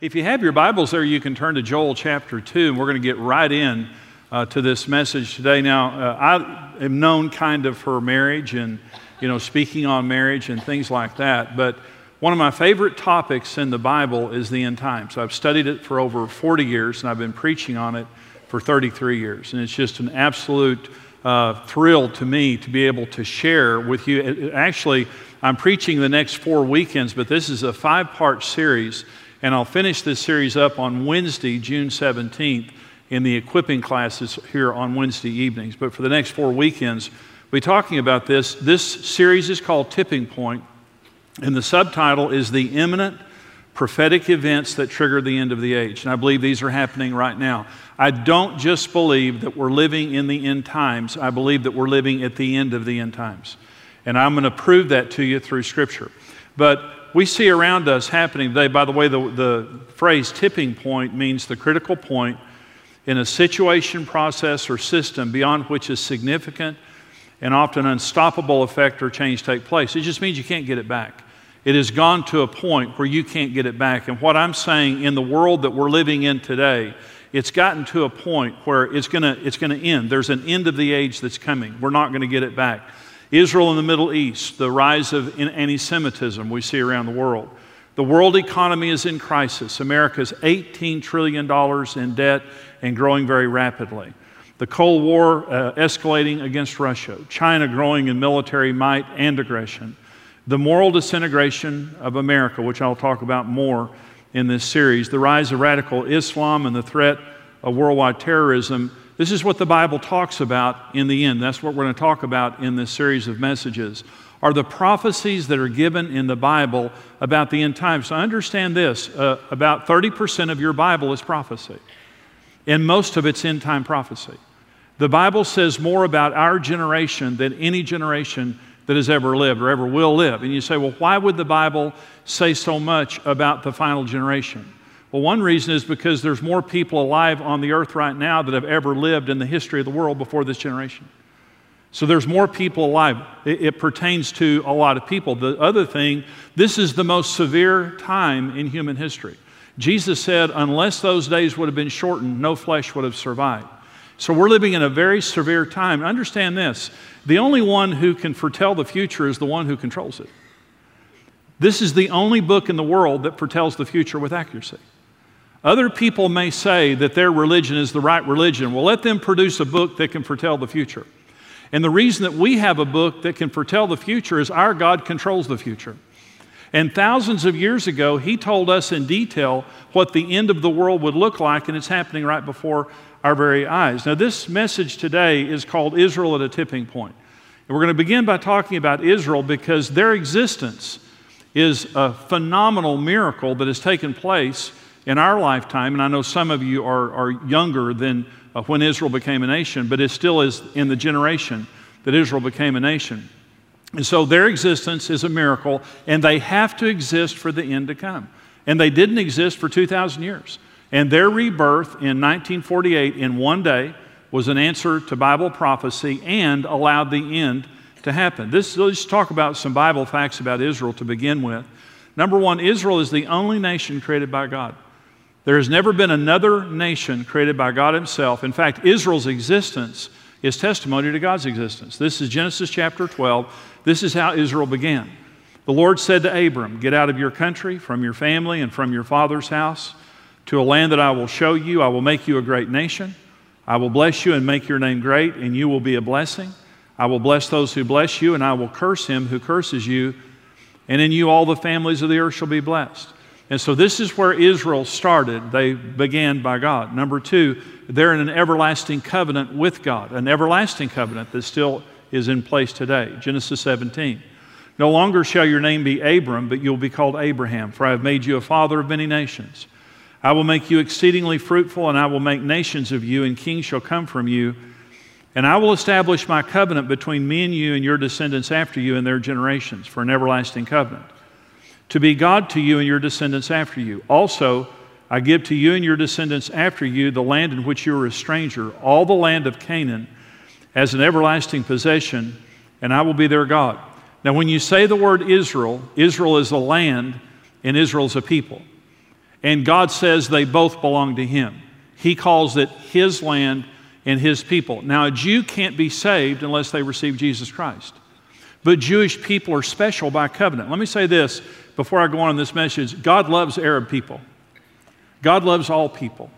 If you have your Bibles there, you can turn to Joel chapter 2, and we're going to get right in uh, to this message today. Now, uh, I am known kind of for marriage and, you know, speaking on marriage and things like that, but one of my favorite topics in the Bible is the end times. I've studied it for over 40 years, and I've been preaching on it for 33 years, and it's just an absolute uh, thrill to me to be able to share with you. Actually, I'm preaching the next four weekends, but this is a five part series and I'll finish this series up on Wednesday, June 17th, in the equipping classes here on Wednesday evenings. But for the next four weekends, we'll be talking about this. This series is called Tipping Point, and the subtitle is The Imminent Prophetic Events That Trigger the End of the Age. And I believe these are happening right now. I don't just believe that we're living in the end times, I believe that we're living at the end of the end times. And I'm going to prove that to you through Scripture. But we see around us happening today. By the way, the, the phrase tipping point means the critical point in a situation, process, or system beyond which a significant and often unstoppable effect or change take place. It just means you can't get it back. It has gone to a point where you can't get it back. And what I'm saying in the world that we're living in today, it's gotten to a point where it's going to it's going to end. There's an end of the age that's coming. We're not going to get it back. Israel and the Middle East, the rise of anti Semitism we see around the world. The world economy is in crisis. America's $18 trillion in debt and growing very rapidly. The Cold War uh, escalating against Russia. China growing in military might and aggression. The moral disintegration of America, which I'll talk about more in this series. The rise of radical Islam and the threat of worldwide terrorism this is what the Bible talks about in the end. That's what we're going to talk about in this series of messages. Are the prophecies that are given in the Bible about the end times. So understand this uh, about 30% of your Bible is prophecy, and most of it's end time prophecy. The Bible says more about our generation than any generation that has ever lived or ever will live. And you say, well, why would the Bible say so much about the final generation? Well, one reason is because there's more people alive on the earth right now that have ever lived in the history of the world before this generation. So there's more people alive. It, it, pertains to a lot of people. The other thing, this is the most severe time in human history. Jesus said, unless those days would have been shortened, no flesh would have survived. So we're living in a very severe time. Understand this the only one who can foretell the future is the one who controls it. This is the only book in the world that foretells the future with accuracy. Other people may say that their religion is the right religion. Well, let them produce a book that can foretell the future. And the reason that we have a book that can foretell the future is our God controls the future. And thousands of years ago, He told us in detail what the end of the world would look like, and it's happening right before our very eyes. Now, this message today is called Israel at a Tipping Point. And we're going to begin by talking about Israel because their existence is a phenomenal miracle that has taken place in our lifetime, and I know some of you are, are younger than uh, when Israel became a nation, but it still is in the generation that Israel became a nation. And so their existence is a miracle, and they have to exist for the end to come. And they didn't exist for 2,000 years. And their rebirth in 1948 in one day was an answer to Bible prophecy and allowed the end to happen. This, let's talk about some Bible facts about Israel to begin with. Number one, Israel is the only nation created by God. There has never been another nation created by God Himself. In fact, Israel's existence is testimony to God's existence. This is Genesis chapter 12. This is how Israel began. The Lord said to Abram, Get out of your country, from your family, and from your father's house to a land that I will show you. I will make you a great nation. I will bless you and make your name great, and you will be a blessing. I will bless those who bless you, and I will curse him who curses you. And in you all the families of the earth shall be blessed. And so this is where Israel started. They began by God. Number two, they're in an everlasting covenant with God, an everlasting covenant that still is in place today. Genesis 17. No longer shall your name be Abram, but you'll be called Abraham, for I have made you a father of many nations. I will make you exceedingly fruitful, and I will make nations of you, and kings shall come from you. And I will establish my covenant between me and you and your descendants after you and their generations for an everlasting covenant to be God to you and your descendants after you. Also, I give to you and your descendants after you the land in which you are a stranger, all the land of Canaan, as an everlasting possession, and I will be their God. Now, when you say the word Israel, Israel is a land and Israel is a people. And God says they both belong to Him. He calls it His land and His people. Now, a Jew can't be saved unless they receive Jesus Christ. But Jewish people are special by covenant. Let me say this before I go on in this message God loves Arab people, God loves all people.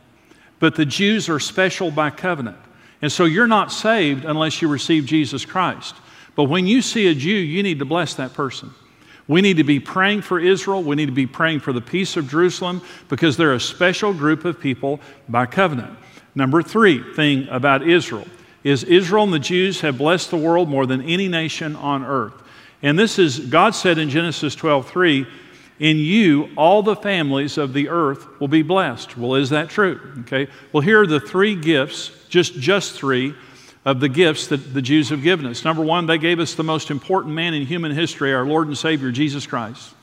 But the Jews are special by covenant. And so you're not saved unless you receive Jesus Christ. But when you see a Jew, you need to bless that person. We need to be praying for Israel. We need to be praying for the peace of Jerusalem because they're a special group of people by covenant. Number three thing about Israel is Israel and the Jews have blessed the world more than any nation on earth. And this is, God said in Genesis 12 3, in you all the families of the earth will be blessed. Well, is that true? Okay. Well, here are the three gifts, just just three of the gifts that the Jews have given us. Number one, they gave us the most important man in human history, our Lord and Savior, Jesus Christ.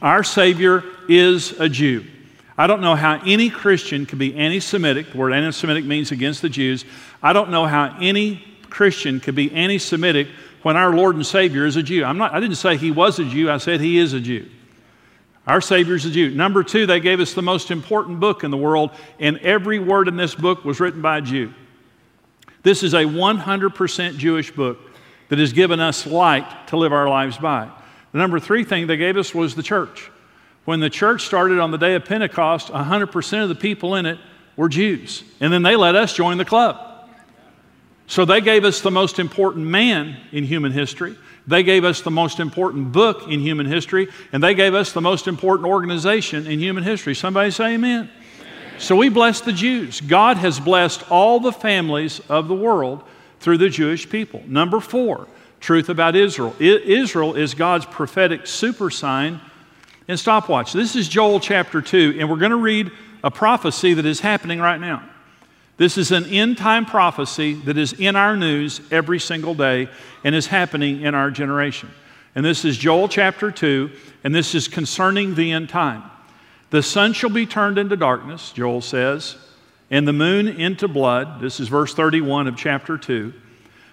Our Savior is a Jew. I don't know how any Christian can be anti Semitic. The word anti Semitic means against the Jews. I don't know how any Christian could be anti Semitic when our Lord and Savior is a Jew. I'm not, I didn't say he was a Jew, I said he is a Jew. Our Savior is a Jew. Number two, they gave us the most important book in the world, and every word in this book was written by a Jew. This is a 100% Jewish book that has given us light to live our lives by. The number three thing they gave us was the church. When the church started on the day of Pentecost, 100% of the people in it were Jews. And then they let us join the club. So they gave us the most important man in human history. They gave us the most important book in human history, and they gave us the most important organization in human history. Somebody say amen. So we bless the Jews. God has blessed all the families of the world through the Jewish people. Number four, truth about Israel. I- Israel is God's prophetic super sign and stopwatch. This is Joel chapter 2, and we're going to read a prophecy that is happening right now. This is an end time prophecy that is in our news every single day and is happening in our generation. And this is Joel chapter 2, and this is concerning the end time. The sun shall be turned into darkness, Joel says, and the moon into blood. This is verse 31 of chapter 2.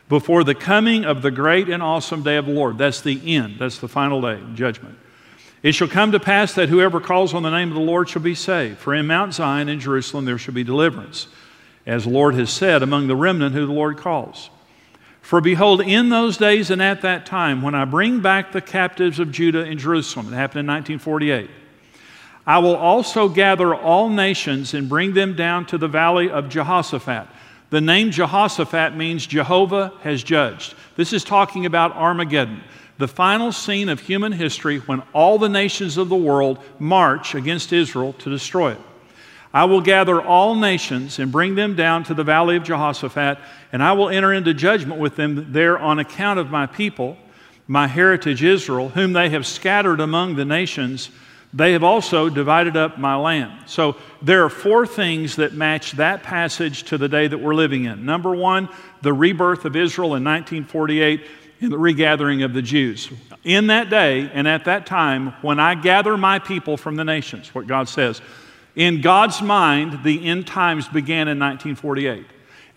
Before the coming of the great and awesome day of the Lord. That's the end. That's the final day, judgment. It shall come to pass that whoever calls on the name of the Lord shall be saved. For in Mount Zion in Jerusalem there shall be deliverance, as the Lord has said, among the remnant who the Lord calls. For behold, in those days and at that time, when I bring back the captives of Judah in Jerusalem, it happened in 1948, I will also gather all nations and bring them down to the valley of Jehoshaphat. The name Jehoshaphat means Jehovah has judged. This is talking about Armageddon, the final scene of human history when all the nations of the world march against Israel to destroy it. I will gather all nations and bring them down to the valley of Jehoshaphat, and I will enter into judgment with them there on account of my people, my heritage Israel, whom they have scattered among the nations. They have also divided up my land. So there are four things that match that passage to the day that we're living in. Number one, the rebirth of Israel in 1948 and the regathering of the Jews. In that day and at that time, when I gather my people from the nations, what God says, in God's mind, the end times began in 1948.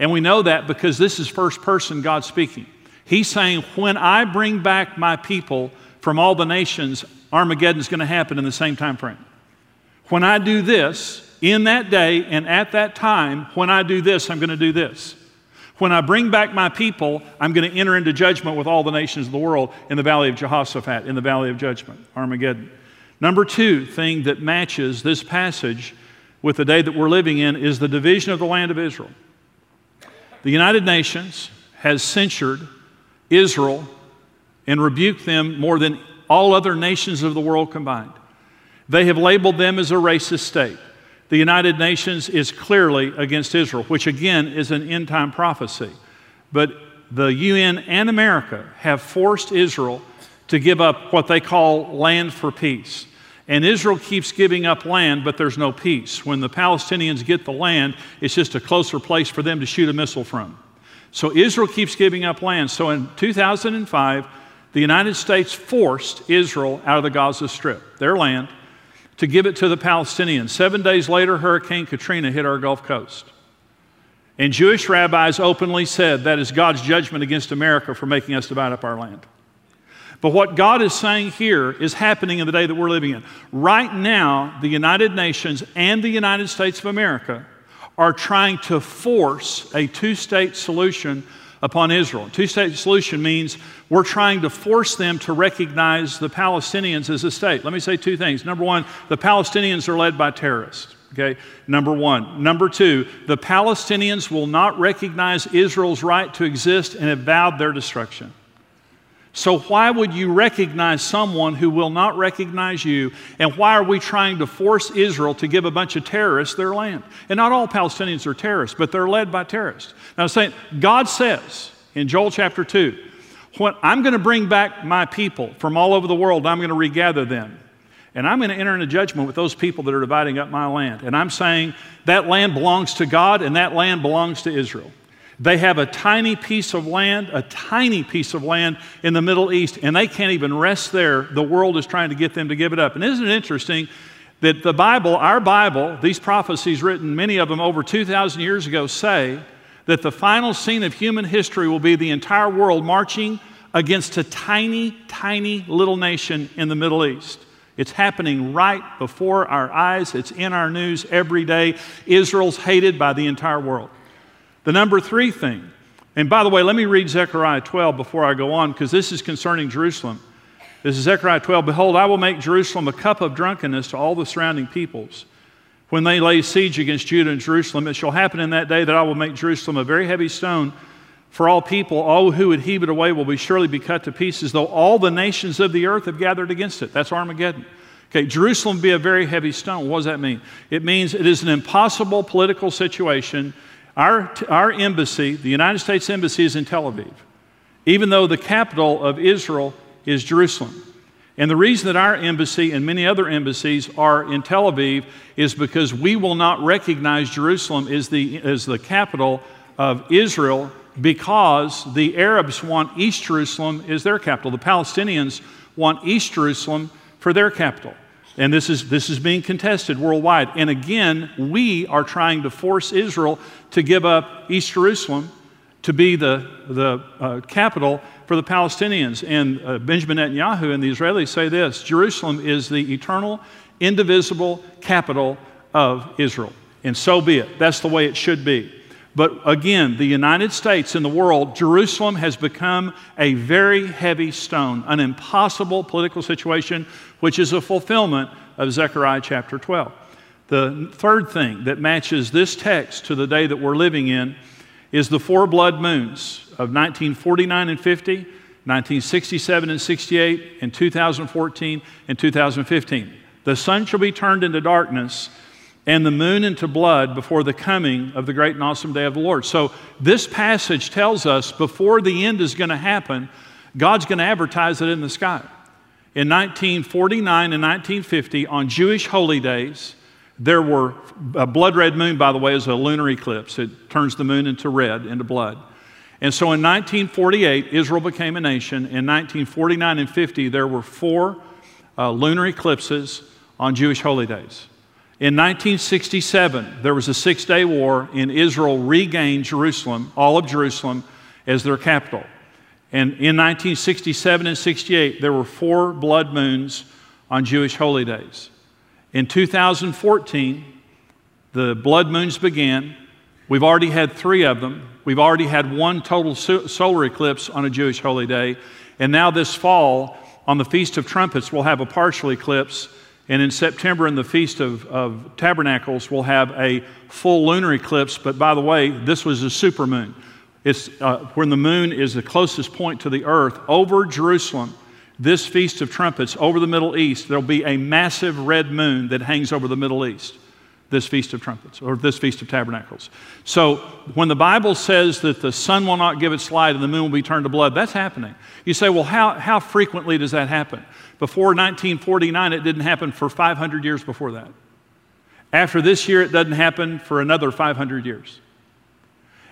And we know that because this is first person God speaking. He's saying, When I bring back my people from all the nations, Armageddon is going to happen in the same time frame. When I do this, in that day and at that time, when I do this, I'm going to do this. When I bring back my people, I'm going to enter into judgment with all the nations of the world in the valley of Jehoshaphat, in the valley of judgment, Armageddon. Number two thing that matches this passage with the day that we're living in is the division of the land of Israel. The United Nations has censured Israel and rebuked them more than all other nations of the world combined. They have labeled them as a racist state. The United Nations is clearly against Israel, which again is an end time prophecy. But the UN and America have forced Israel to give up what they call land for peace. And Israel keeps giving up land, but there's no peace. When the Palestinians get the land, it's just a closer place for them to shoot a missile from. So Israel keeps giving up land. So in 2005, the United States forced Israel out of the Gaza Strip, their land, to give it to the Palestinians. Seven days later, Hurricane Katrina hit our Gulf Coast. And Jewish rabbis openly said that is God's judgment against America for making us divide up our land. But what God is saying here is happening in the day that we're living in. Right now, the United Nations and the United States of America are trying to force a two state solution upon Israel. Two state solution means we're trying to force them to recognize the Palestinians as a state. Let me say two things. Number one, the Palestinians are led by terrorists. Okay, number one. Number two, the Palestinians will not recognize Israel's right to exist and have vowed their destruction. So, why would you recognize someone who will not recognize you? And why are we trying to force Israel to give a bunch of terrorists their land? And not all Palestinians are terrorists, but they're led by terrorists. Now, saying, God says in Joel chapter 2, when I'm going to bring back my people from all over the world, I'm going to regather them. And I'm going to enter into judgment with those people that are dividing up my land. And I'm saying that land belongs to God and that land belongs to Israel. They have a tiny piece of land, a tiny piece of land in the Middle East, and they can't even rest there. The world is trying to get them to give it up. And isn't it interesting that the Bible, our Bible, these prophecies written, many of them over 2,000 years ago, say that the final scene of human history will be the entire world marching against a tiny, tiny little nation in the Middle East. It's happening right before our eyes. It's in our news every day. Israel's hated by the entire world. The number three thing, and by the way, let me read Zechariah 12 before I go on because this is concerning Jerusalem. This is Zechariah 12. Behold, I will make Jerusalem a cup of drunkenness to all the surrounding peoples. When they lay siege against Judah and Jerusalem, it shall happen in that day that I will make Jerusalem a very heavy stone for all people. All who would heave it away will be surely be cut to pieces, though all the nations of the earth have gathered against it. That's Armageddon. Okay, Jerusalem be a very heavy stone. What does that mean? It means it is an impossible political situation our, our embassy, the United States Embassy, is in Tel Aviv, even though the capital of Israel is Jerusalem. And the reason that our embassy and many other embassies are in Tel Aviv is because we will not recognize Jerusalem as the, as the capital of Israel because the Arabs want East Jerusalem as their capital. The Palestinians want East Jerusalem for their capital. And this is, this is being contested worldwide. And again, we are trying to force Israel to give up East Jerusalem to be the, the uh, capital for the Palestinians. And uh, Benjamin Netanyahu and the Israelis say this Jerusalem is the eternal, indivisible capital of Israel. And so be it. That's the way it should be. But again, the United States and the world, Jerusalem has become a very heavy stone, an impossible political situation, which is a fulfillment of Zechariah chapter 12. The third thing that matches this text to the day that we're living in is the four blood moons of 1949 and 50, 1967 and 68, and 2014 and 2015. The sun shall be turned into darkness and the moon into blood before the coming of the great and awesome day of the Lord. So, this passage tells us before the end is going to happen, God's going to advertise it in the sky. In 1949 and 1950, on Jewish holy days, there were a blood red moon, by the way, is a lunar eclipse. It turns the moon into red, into blood. And so in 1948, Israel became a nation. In 1949 and 50, there were four uh, lunar eclipses on Jewish holy days. In 1967, there was a six day war, and Israel regained Jerusalem, all of Jerusalem, as their capital. And in 1967 and 68, there were four blood moons on Jewish holy days. In 2014, the blood moons began. We've already had three of them. We've already had one total solar eclipse on a Jewish holy day. And now, this fall, on the Feast of Trumpets, we'll have a partial eclipse. And in September, in the Feast of, of Tabernacles, we'll have a full lunar eclipse. But by the way, this was a supermoon. It's uh, when the moon is the closest point to the earth over Jerusalem. This Feast of Trumpets over the Middle East, there'll be a massive red moon that hangs over the Middle East. This Feast of Trumpets or this Feast of Tabernacles. So when the Bible says that the sun will not give its light and the moon will be turned to blood, that's happening. You say, well, how, how frequently does that happen? Before 1949, it didn't happen for 500 years before that. After this year, it doesn't happen for another 500 years.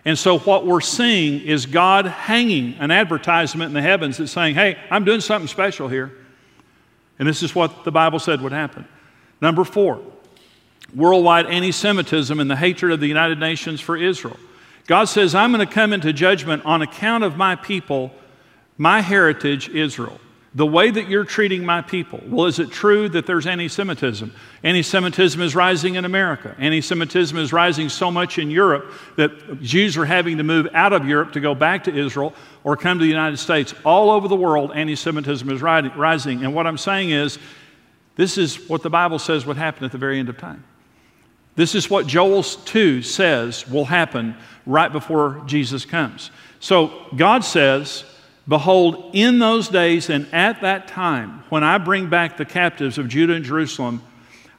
And so, what we're seeing is God hanging an advertisement in the heavens that's saying, Hey, I'm doing something special here. And this is what the Bible said would happen. Number four, worldwide anti Semitism and the hatred of the United Nations for Israel. God says, I'm going to come into judgment on account of my people, my heritage, Israel. The way that you're treating my people. Well, is it true that there's anti Semitism? Anti Semitism is rising in America. Anti Semitism is rising so much in Europe that Jews are having to move out of Europe to go back to Israel or come to the United States. All over the world, anti Semitism is rising. And what I'm saying is, this is what the Bible says would happen at the very end of time. This is what Joel 2 says will happen right before Jesus comes. So God says, Behold, in those days and at that time, when I bring back the captives of Judah and Jerusalem,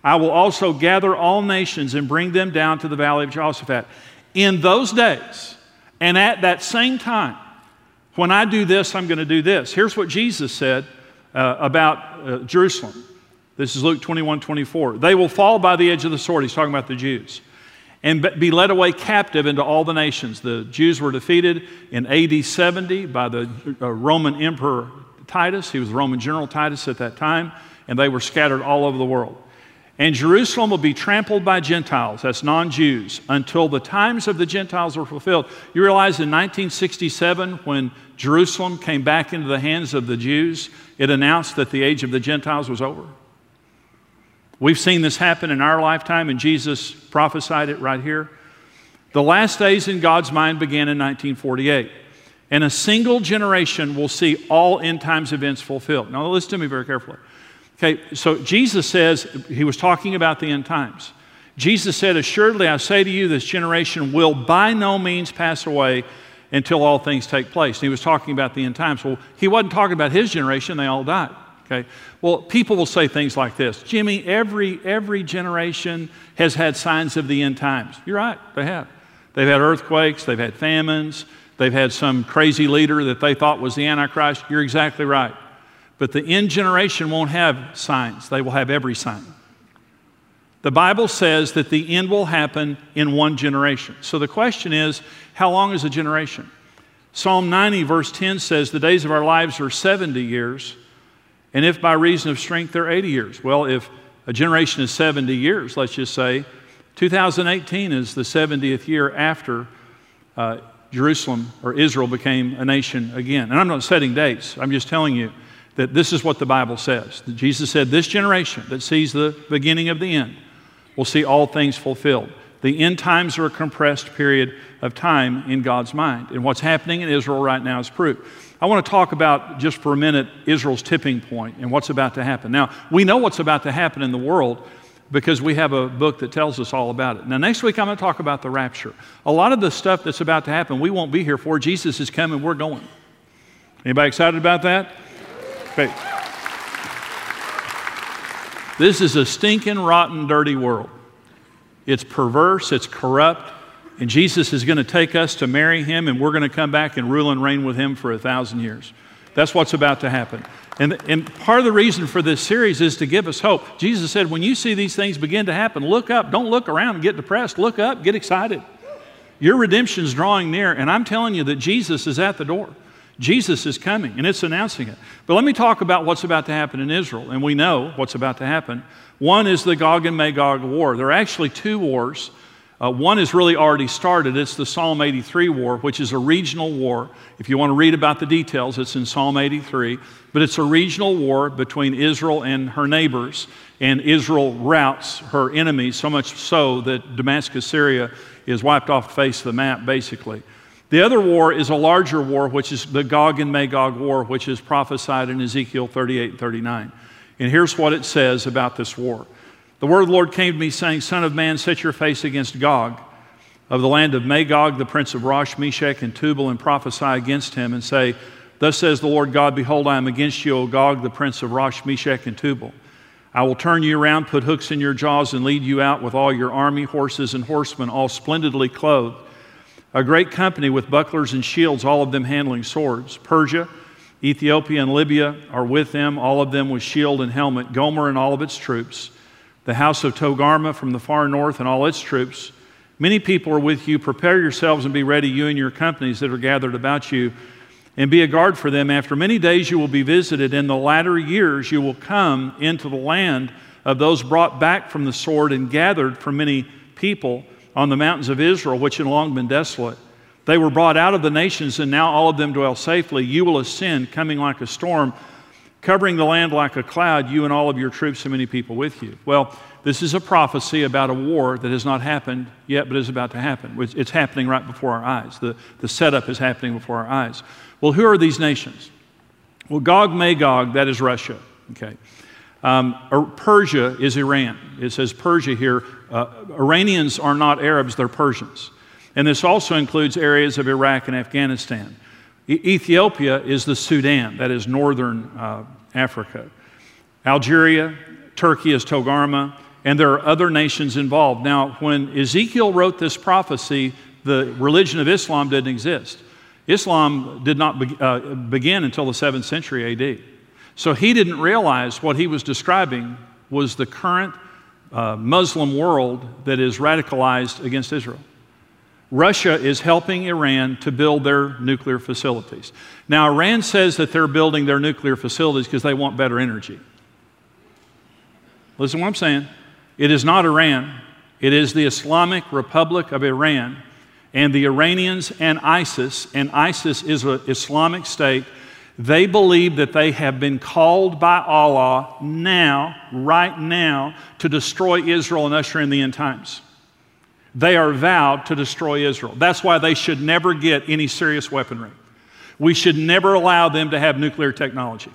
I will also gather all nations and bring them down to the valley of Jehoshaphat. In those days and at that same time, when I do this, I'm going to do this. Here's what Jesus said uh, about uh, Jerusalem. This is Luke 21 24. They will fall by the edge of the sword. He's talking about the Jews and be led away captive into all the nations. The Jews were defeated in AD 70 by the uh, Roman Emperor Titus. He was the Roman general Titus at that time, and they were scattered all over the world. And Jerusalem will be trampled by Gentiles, that's non Jews, until the times of the Gentiles are fulfilled. You realize in 1967, when Jerusalem came back into the hands of the Jews, it announced that the age of the Gentiles was over. We've seen this happen in our lifetime, and Jesus prophesied it right here. The last days in God's mind began in 1948. And a single generation will see all end times events fulfilled. Now, listen to me very carefully. Okay, so Jesus says, he was talking about the end times. Jesus said, Assuredly, I say to you, this generation will by no means pass away until all things take place. And he was talking about the end times. Well, he wasn't talking about his generation, they all died. Okay? Well, people will say things like this Jimmy, every, every generation has had signs of the end times. You're right, they have. They've had earthquakes, they've had famines, they've had some crazy leader that they thought was the Antichrist. You're exactly right. But the end generation won't have signs, they will have every sign. The Bible says that the end will happen in one generation. So the question is, how long is a generation? Psalm 90, verse 10 says, The days of our lives are 70 years, and if by reason of strength they're 80 years. Well, if a generation is 70 years, let's just say, 2018 is the 70th year after uh, Jerusalem or Israel became a nation again. And I'm not setting dates, I'm just telling you that this is what the Bible says. That Jesus said, This generation that sees the beginning of the end will see all things fulfilled. The end times are a compressed period of time in God's mind. And what's happening in Israel right now is proof. I want to talk about just for a minute Israel's tipping point and what's about to happen. Now, we know what's about to happen in the world because we have a book that tells us all about it. Now, next week I'm going to talk about the rapture. A lot of the stuff that's about to happen, we won't be here for. Jesus is coming, we're going. Anybody excited about that? Okay. This is a stinking, rotten, dirty world. It's perverse, it's corrupt, and Jesus is going to take us to marry him, and we're going to come back and rule and reign with him for a thousand years. That's what's about to happen. And, and part of the reason for this series is to give us hope. Jesus said, when you see these things begin to happen, look up. Don't look around and get depressed. Look up, get excited. Your redemption's drawing near, and I'm telling you that Jesus is at the door. Jesus is coming, and it's announcing it. But let me talk about what's about to happen in Israel, and we know what's about to happen. One is the Gog and Magog war. There are actually two wars uh, one has really already started. It's the Psalm 83 war, which is a regional war. If you want to read about the details, it's in Psalm 83. But it's a regional war between Israel and her neighbors. And Israel routs her enemies, so much so that Damascus, Syria, is wiped off the face of the map, basically. The other war is a larger war, which is the Gog and Magog war, which is prophesied in Ezekiel 38 and 39. And here's what it says about this war. The word of the Lord came to me, saying, Son of man, set your face against Gog of the land of Magog, the prince of Rosh, Meshech, and Tubal, and prophesy against him, and say, Thus says the Lord God, Behold, I am against you, O Gog, the prince of Rosh, Meshech, and Tubal. I will turn you around, put hooks in your jaws, and lead you out with all your army, horses, and horsemen, all splendidly clothed. A great company with bucklers and shields, all of them handling swords. Persia, Ethiopia, and Libya are with them, all of them with shield and helmet. Gomer and all of its troops the house of Togarmah from the far north and all its troops. Many people are with you. Prepare yourselves and be ready, you and your companies that are gathered about you, and be a guard for them. After many days you will be visited. In the latter years you will come into the land of those brought back from the sword and gathered from many people on the mountains of Israel, which had long been desolate. They were brought out of the nations, and now all of them dwell safely. You will ascend, coming like a storm covering the land like a cloud, you and all of your troops and many people with you. Well, this is a prophecy about a war that has not happened yet, but is about to happen. It's happening right before our eyes. The, the setup is happening before our eyes. Well, who are these nations? Well, Gog Magog, that is Russia. Okay. Um, Persia is Iran. It says Persia here. Uh, Iranians are not Arabs, they're Persians. And this also includes areas of Iraq and Afghanistan. Ethiopia is the Sudan, that is northern uh, Africa. Algeria, Turkey is Togarmah, and there are other nations involved. Now, when Ezekiel wrote this prophecy, the religion of Islam didn't exist. Islam did not be, uh, begin until the 7th century AD. So he didn't realize what he was describing was the current uh, Muslim world that is radicalized against Israel. Russia is helping Iran to build their nuclear facilities. Now, Iran says that they're building their nuclear facilities because they want better energy. Listen to what I'm saying. It is not Iran, it is the Islamic Republic of Iran and the Iranians and ISIS, and ISIS is an Islamic state. They believe that they have been called by Allah now, right now, to destroy Israel and usher in the end times. They are vowed to destroy Israel. That's why they should never get any serious weaponry. We should never allow them to have nuclear technology.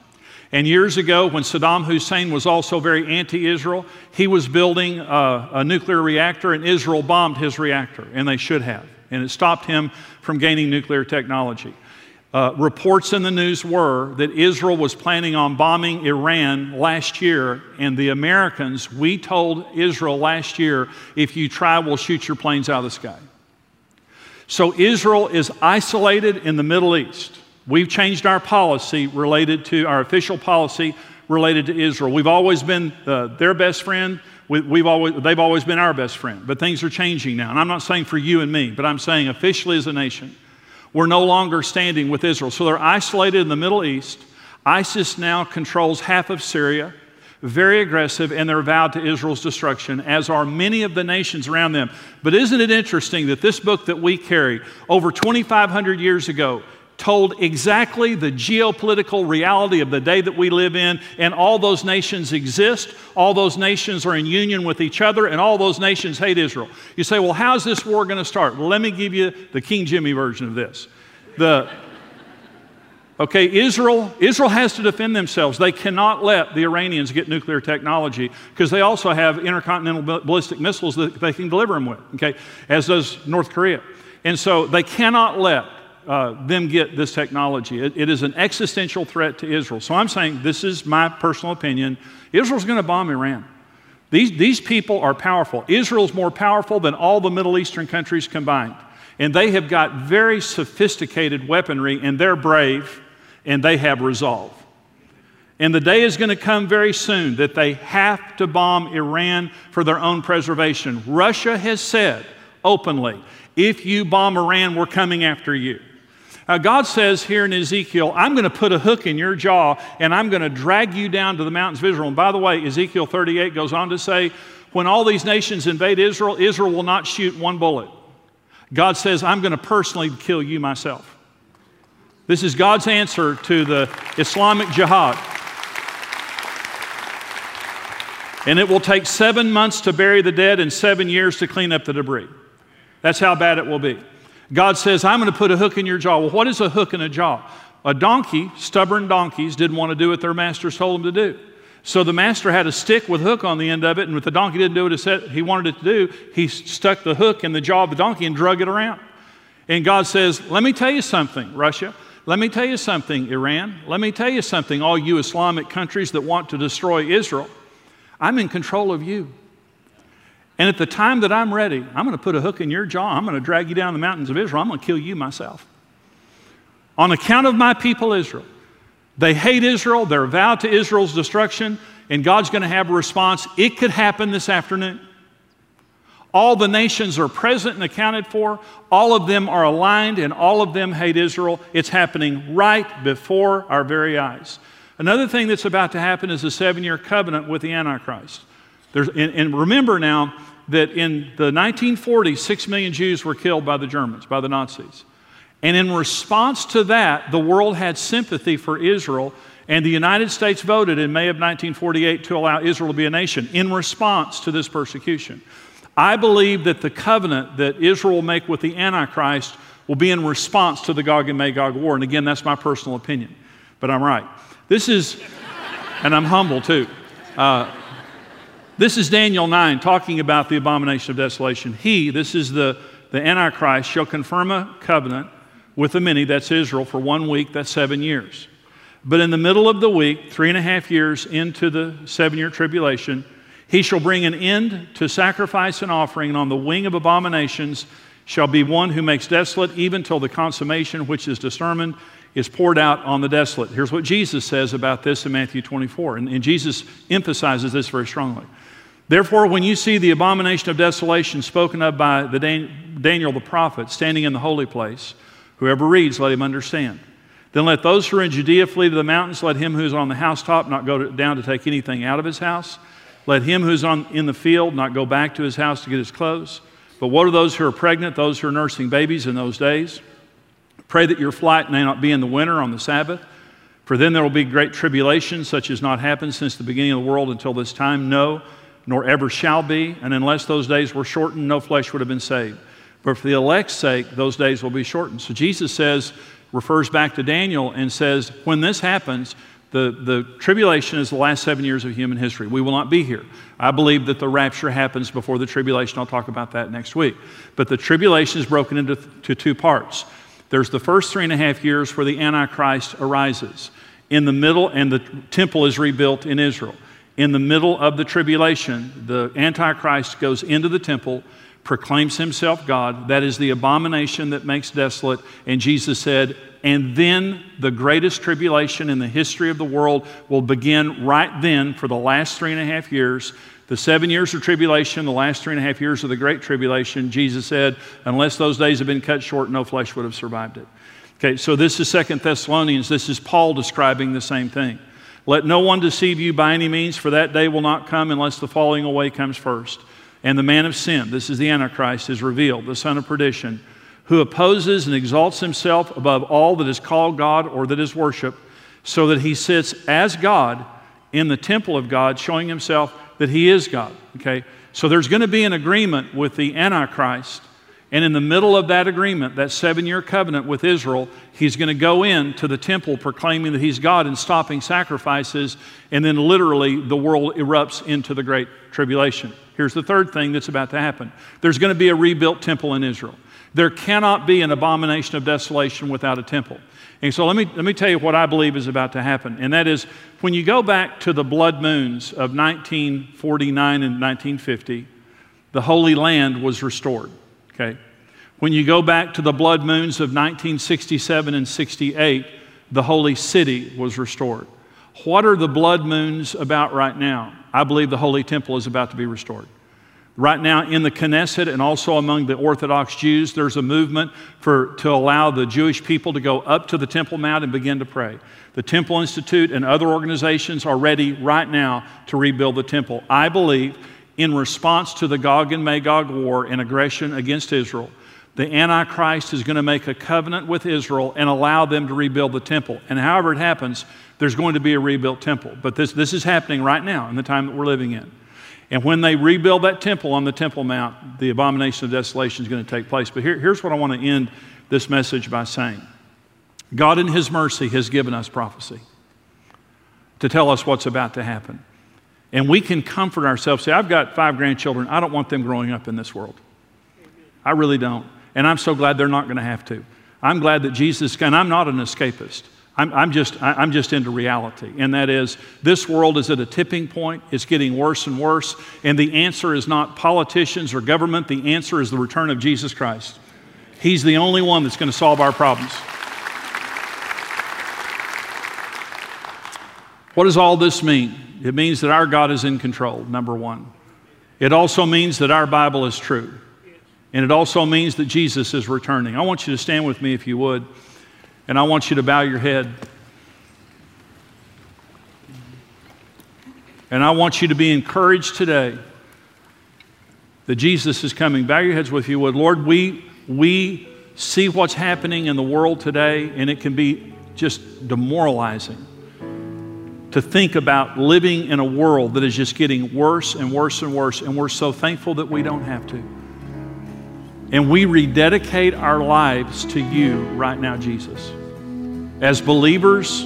And years ago, when Saddam Hussein was also very anti Israel, he was building a, a, nuclear reactor, and Israel bombed his reactor, and they should have. And it stopped him from gaining nuclear technology. Uh, reports in the news were that Israel was planning on bombing Iran last year, and the Americans, we told Israel last year, if you try, we'll shoot your planes out of the sky. So Israel is isolated in the Middle East. We've changed our policy related to our official policy related to Israel. We've always been uh, their best friend. We, have always, they've always been our best friend. But things are changing now. And I'm not saying for you and me, but I'm saying officially as a nation we're no longer standing with Israel. So they're isolated in the Middle East. ISIS now controls half of Syria, very aggressive, and they're vowed to Israel's destruction, as are many of the nations around them. But isn't it interesting that this book that we carry over 2,500 years ago told exactly the geopolitical reality of the day that we live in, and all those nations exist, all those nations are in union with each other, and all those nations hate Israel. You say, well, how's this war going to start? Well, let me give you the King Jimmy version of this. The Okay, Israel, Israel has to defend themselves. They cannot let the Iranians get nuclear technology because they also have intercontinental ballistic missiles that they can deliver them with, okay, as does North Korea. And so they cannot let uh, them get this technology. It, it is an existential threat to Israel. So I'm saying this is my personal opinion. Israel's going to bomb Iran. These, these people are powerful. Israel's more powerful than all the Middle Eastern countries combined. And they have got very sophisticated weaponry, and they're brave, and they have resolve. And the day is going to come very soon that they have to bomb Iran for their own preservation. Russia has said openly if you bomb Iran, we're coming after you. Uh, God says here in Ezekiel, I'm going to put a hook in your jaw and I'm going to drag you down to the mountains of Israel. And by the way, Ezekiel 38 goes on to say, when all these nations invade Israel, Israel will not shoot one bullet. God says, I'm going to personally kill you myself. This is God's answer to the Islamic jihad. And it will take seven months to bury the dead and seven years to clean up the debris. That's how bad it will be. God says, I'm going to put a hook in your jaw. Well, what is a hook in a jaw? A donkey, stubborn donkeys, didn't want to do what their masters told them to do. So the master had a stick with a hook on the end of it, and if the donkey didn't do what he wanted it to do, he stuck the hook in the jaw of the donkey and drug it around. And God says, Let me tell you something, Russia. Let me tell you something, Iran. Let me tell you something, all you Islamic countries that want to destroy Israel. I'm in control of you. And at the time that I'm ready, I'm going to put a hook in your jaw. I'm going to drag you down the mountains of Israel. I'm going to kill you myself. On account of my people Israel. They hate Israel. They're vowed to Israel's destruction. And God's going to have a response. It could happen this afternoon. All the nations are present and accounted for. All of them are aligned and all of them hate Israel. It's happening right before our very eyes. Another thing that's about to happen is a seven year covenant with the Antichrist. There's, and, and remember now that in the 1940s, six million Jews were killed by the Germans, by the Nazis. And in response to that, the world had sympathy for Israel And the United States voted in May of 1948 to allow Israel to be a nation in response to this persecution. I believe that the covenant that Israel will make with the Antichrist will be in response to the Gog and Magog war. And again, that's my personal opinion, but I'm right. This is, and I'm humble too. Uh, this is Daniel 9 talking about the abomination of desolation. He, this is the, the Antichrist, shall confirm a covenant with the many, that's Israel, for one week, that's seven years. But in the middle of the week, three and a half years into the seven year tribulation, he shall bring an end to sacrifice and offering, and on the wing of abominations shall be one who makes desolate, even till the consummation which is determined is poured out on the desolate. Here's what Jesus says about this in Matthew 24, and, and Jesus emphasizes this very strongly. Therefore, when you see the abomination of desolation spoken of by the Dan- Daniel the prophet standing in the holy place, whoever reads, let him understand. Then let those who are in Judea flee to the mountains. Let him who is on the housetop not go to, down to take anything out of his house. Let him who's on, in the field not go back to his house to get his clothes. But what are those who are pregnant, those who are nursing babies in those days? Pray that your flight may not be in the winter on the Sabbath, for then there will be great tribulation, such as not happened since the beginning of the world until this time. No, nor ever shall be. And unless those days were shortened, no flesh would have been saved. But for the elect's sake, those days will be shortened. So Jesus says, refers back to Daniel and says, when this happens, the, the tribulation is the last seven years of human history. We will not be here. I believe that the rapture happens before the tribulation. I'll talk about that next week. But the tribulation is broken into to two parts. There's the first three and a half years where the Antichrist arises. In the middle, and the temple is rebuilt in Israel. In the middle of the tribulation, the Antichrist goes into the temple, proclaims himself God. That is the abomination that makes desolate. And Jesus said, and then the greatest tribulation in the history of the world will begin right then for the last three and a half years. The seven years of tribulation, the last three and a half years of the great tribulation, Jesus said, unless those days have been cut short, no flesh would have survived it. Okay, so this is Second Thessalonians. This is Paul describing the same thing. Let no one deceive you by any means, for that day will not come unless the falling away comes first. And the man of sin, this is the Antichrist, is revealed, the son of perdition who opposes and exalts himself above all that is called God or that is worshiped, so that he sits as God in the temple of God, showing himself that he is God. Okay? So there's going to be an agreement with the Antichrist. And in the middle of that agreement, that seven year covenant with Israel, he's going to go into the temple proclaiming that he's God and stopping sacrifices. And then literally the world erupts into the great tribulation. Here's the third thing that's about to happen there's going to be a rebuilt temple in Israel. There cannot be an abomination of desolation without a temple. And so let me, let me tell you what I believe is about to happen. And that is when you go back to the blood moons of 1949 and 1950, the Holy Land was restored. Okay? When you go back to the blood moons of 1967 and 68, the Holy City was restored. What are the blood moons about right now? I believe the Holy Temple is about to be restored. Right now, in the Knesset and also among the Orthodox Jews, there's a movement for, to allow the Jewish people to go up to the Temple Mount and begin to pray. The Temple Institute and other organizations are ready right now to rebuild the temple. I believe in response to the Gog and Magog war and aggression against Israel, the Antichrist is going to make a covenant with Israel and allow them to rebuild the temple. And however it happens, there's going to be a rebuilt temple. But this, this is happening right now in the time that we're living in. And when they rebuild that temple on the Temple Mount, the abomination of desolation is going to take place. But here, here's what I want to end this message by saying God, in His mercy, has given us prophecy to tell us what's about to happen. And we can comfort ourselves. Say, I've got five grandchildren. I don't want them growing up in this world. I really don't. And I'm so glad they're not going to have to. I'm glad that Jesus, and I'm not an escapist. I'm, I'm, just, I'm just into reality, and that is this world is at a tipping point. It's getting worse and worse. And the answer is not politicians or government, the answer is the return of Jesus Christ. He's the only one that's going to solve our problems. What does all this mean? It means that our God is in control, number one. It also means that our Bible is true. And it also means that Jesus is returning. I want you to stand with me if you would. And I want you to bow your head. And I want you to be encouraged today that Jesus is coming. Bow your heads with you would. Lord, we, we see what's happening in the world today, and it can be just demoralizing. To think about living in a world that is just getting worse and worse and worse, and we're so thankful that we don't have to. And we rededicate our lives to you right now, Jesus. As believers,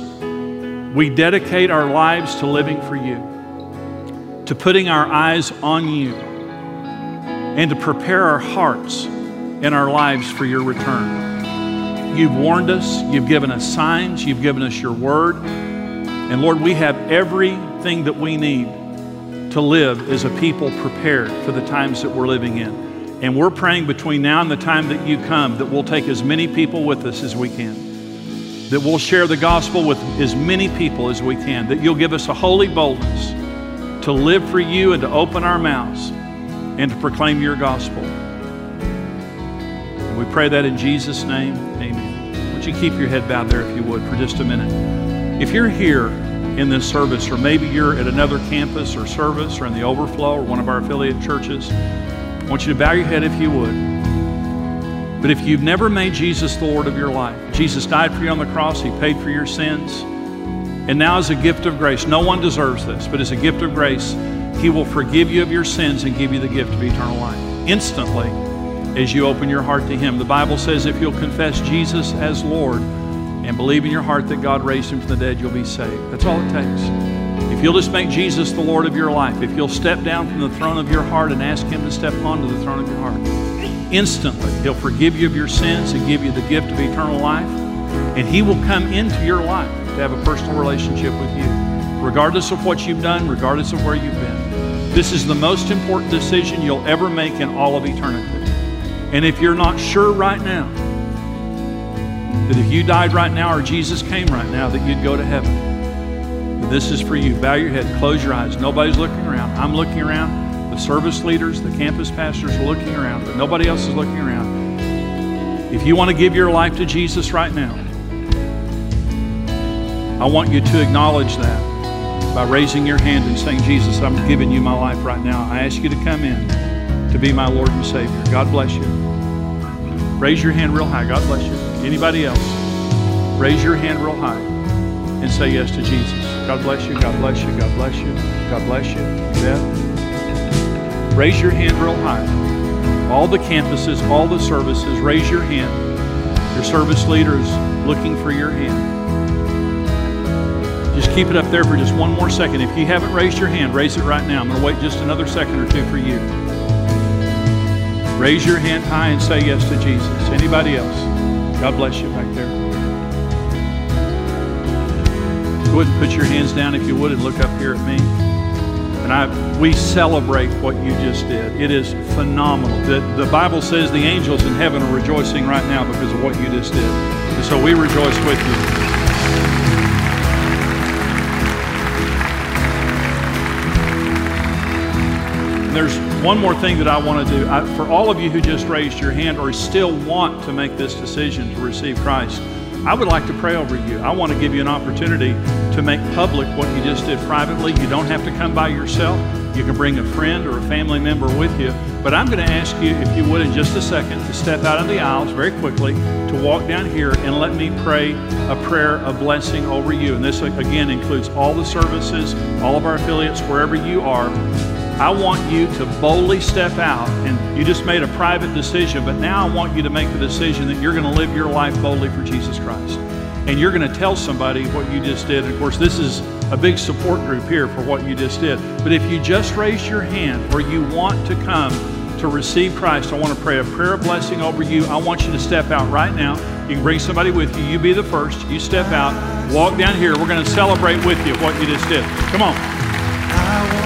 we dedicate our lives to living for you, to putting our eyes on you, and to prepare our hearts and our lives for your return. You've warned us, you've given us signs, you've given us your word. And Lord, we have everything that we need to live as a people prepared for the times that we're living in. And we're praying between now and the time that you come that we'll take as many people with us as we can, that we'll share the gospel with as many people as we can, that you'll give us a holy boldness to live for you and to open our mouths and to proclaim your gospel. And we pray that in Jesus' name, amen. Would you keep your head bowed there if you would for just a minute? If you're here in this service, or maybe you're at another campus or service or in the overflow or one of our affiliate churches, I want you to bow your head if you would. But if you've never made Jesus the Lord of your life, Jesus died for you on the cross, He paid for your sins. And now, as a gift of grace, no one deserves this, but as a gift of grace, He will forgive you of your sins and give you the gift of eternal life instantly as you open your heart to Him. The Bible says if you'll confess Jesus as Lord and believe in your heart that God raised Him from the dead, you'll be saved. That's all it takes. If you'll just make Jesus the Lord of your life, if you'll step down from the throne of your heart and ask Him to step onto the throne of your heart, instantly He'll forgive you of your sins and give you the gift of eternal life. And He will come into your life to have a personal relationship with you, regardless of what you've done, regardless of where you've been. This is the most important decision you'll ever make in all of eternity. And if you're not sure right now that if you died right now or Jesus came right now, that you'd go to heaven, this is for you. Bow your head, close your eyes. Nobody's looking around. I'm looking around. The service leaders, the campus pastors are looking around, but nobody else is looking around. If you want to give your life to Jesus right now, I want you to acknowledge that by raising your hand and saying, Jesus, I'm giving you my life right now. I ask you to come in to be my Lord and Savior. God bless you. Raise your hand real high. God bless you. Anybody else? Raise your hand real high and say yes to Jesus. God bless you. God bless you. God bless you. God bless you. Yeah. Raise your hand real high. All the campuses, all the services, raise your hand. Your service leader is looking for your hand. Just keep it up there for just one more second. If you haven't raised your hand, raise it right now. I'm going to wait just another second or two for you. Raise your hand high and say yes to Jesus. Anybody else? God bless you back there. Go ahead and put your hands down if you would and look up here at me. And I, we celebrate what you just did. It is phenomenal. The, the Bible says the angels in heaven are rejoicing right now because of what you just did. And so we rejoice with you. And there's one more thing that I want to do. I, for all of you who just raised your hand or still want to make this decision to receive Christ, I would like to pray over you. I want to give you an opportunity to make public what you just did privately. You don't have to come by yourself. You can bring a friend or a family member with you. But I'm going to ask you, if you would, in just a second, to step out of the aisles very quickly, to walk down here and let me pray a prayer of blessing over you. And this, again, includes all the services, all of our affiliates, wherever you are. I want you to boldly step out, and you just made a private decision, but now I want you to make the decision that you're going to live your life boldly for Jesus Christ. And you're going to tell somebody what you just did. And of course, this is a big support group here for what you just did. But if you just raise your hand or you want to come to receive Christ, I want to pray a prayer of blessing over you. I want you to step out right now. You can bring somebody with you. You be the first. You step out, walk down here. We're going to celebrate with you what you just did. Come on.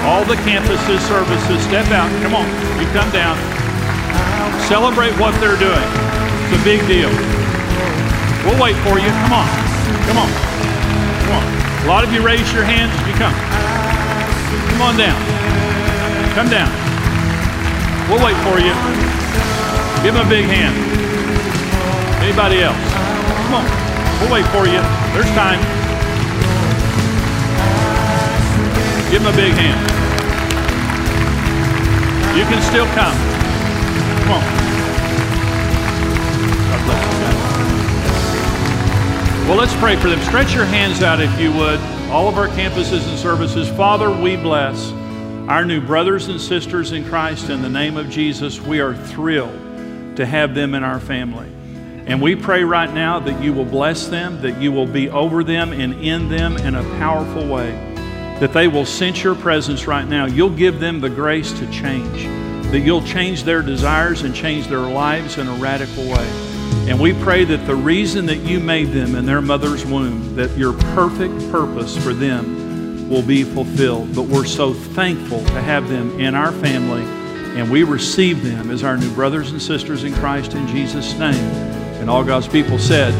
All the campuses, services, step out. Come on. You come down. Celebrate what they're doing. It's a big deal. We'll wait for you. Come on. Come on. Come on. A lot of you raise your hands. You come. Come on down. Come down. We'll wait for you. Give them a big hand. Anybody else? Come on. We'll wait for you. There's time. Give him a big hand. You can still come. Come on. God bless you. Well, let's pray for them. Stretch your hands out if you would. all of our campuses and services. Father, we bless our new brothers and sisters in Christ in the name of Jesus. We are thrilled to have them in our family. And we pray right now that you will bless them, that you will be over them and in them in a powerful way, that they will sense your presence right now. You'll give them the grace to change, that you'll change their desires and change their lives in a radical way. And we pray that the reason that you made them in their mother's womb, that your perfect purpose for them will be fulfilled. But we're so thankful to have them in our family, and we receive them as our new brothers and sisters in Christ in Jesus' name. And all God's people said,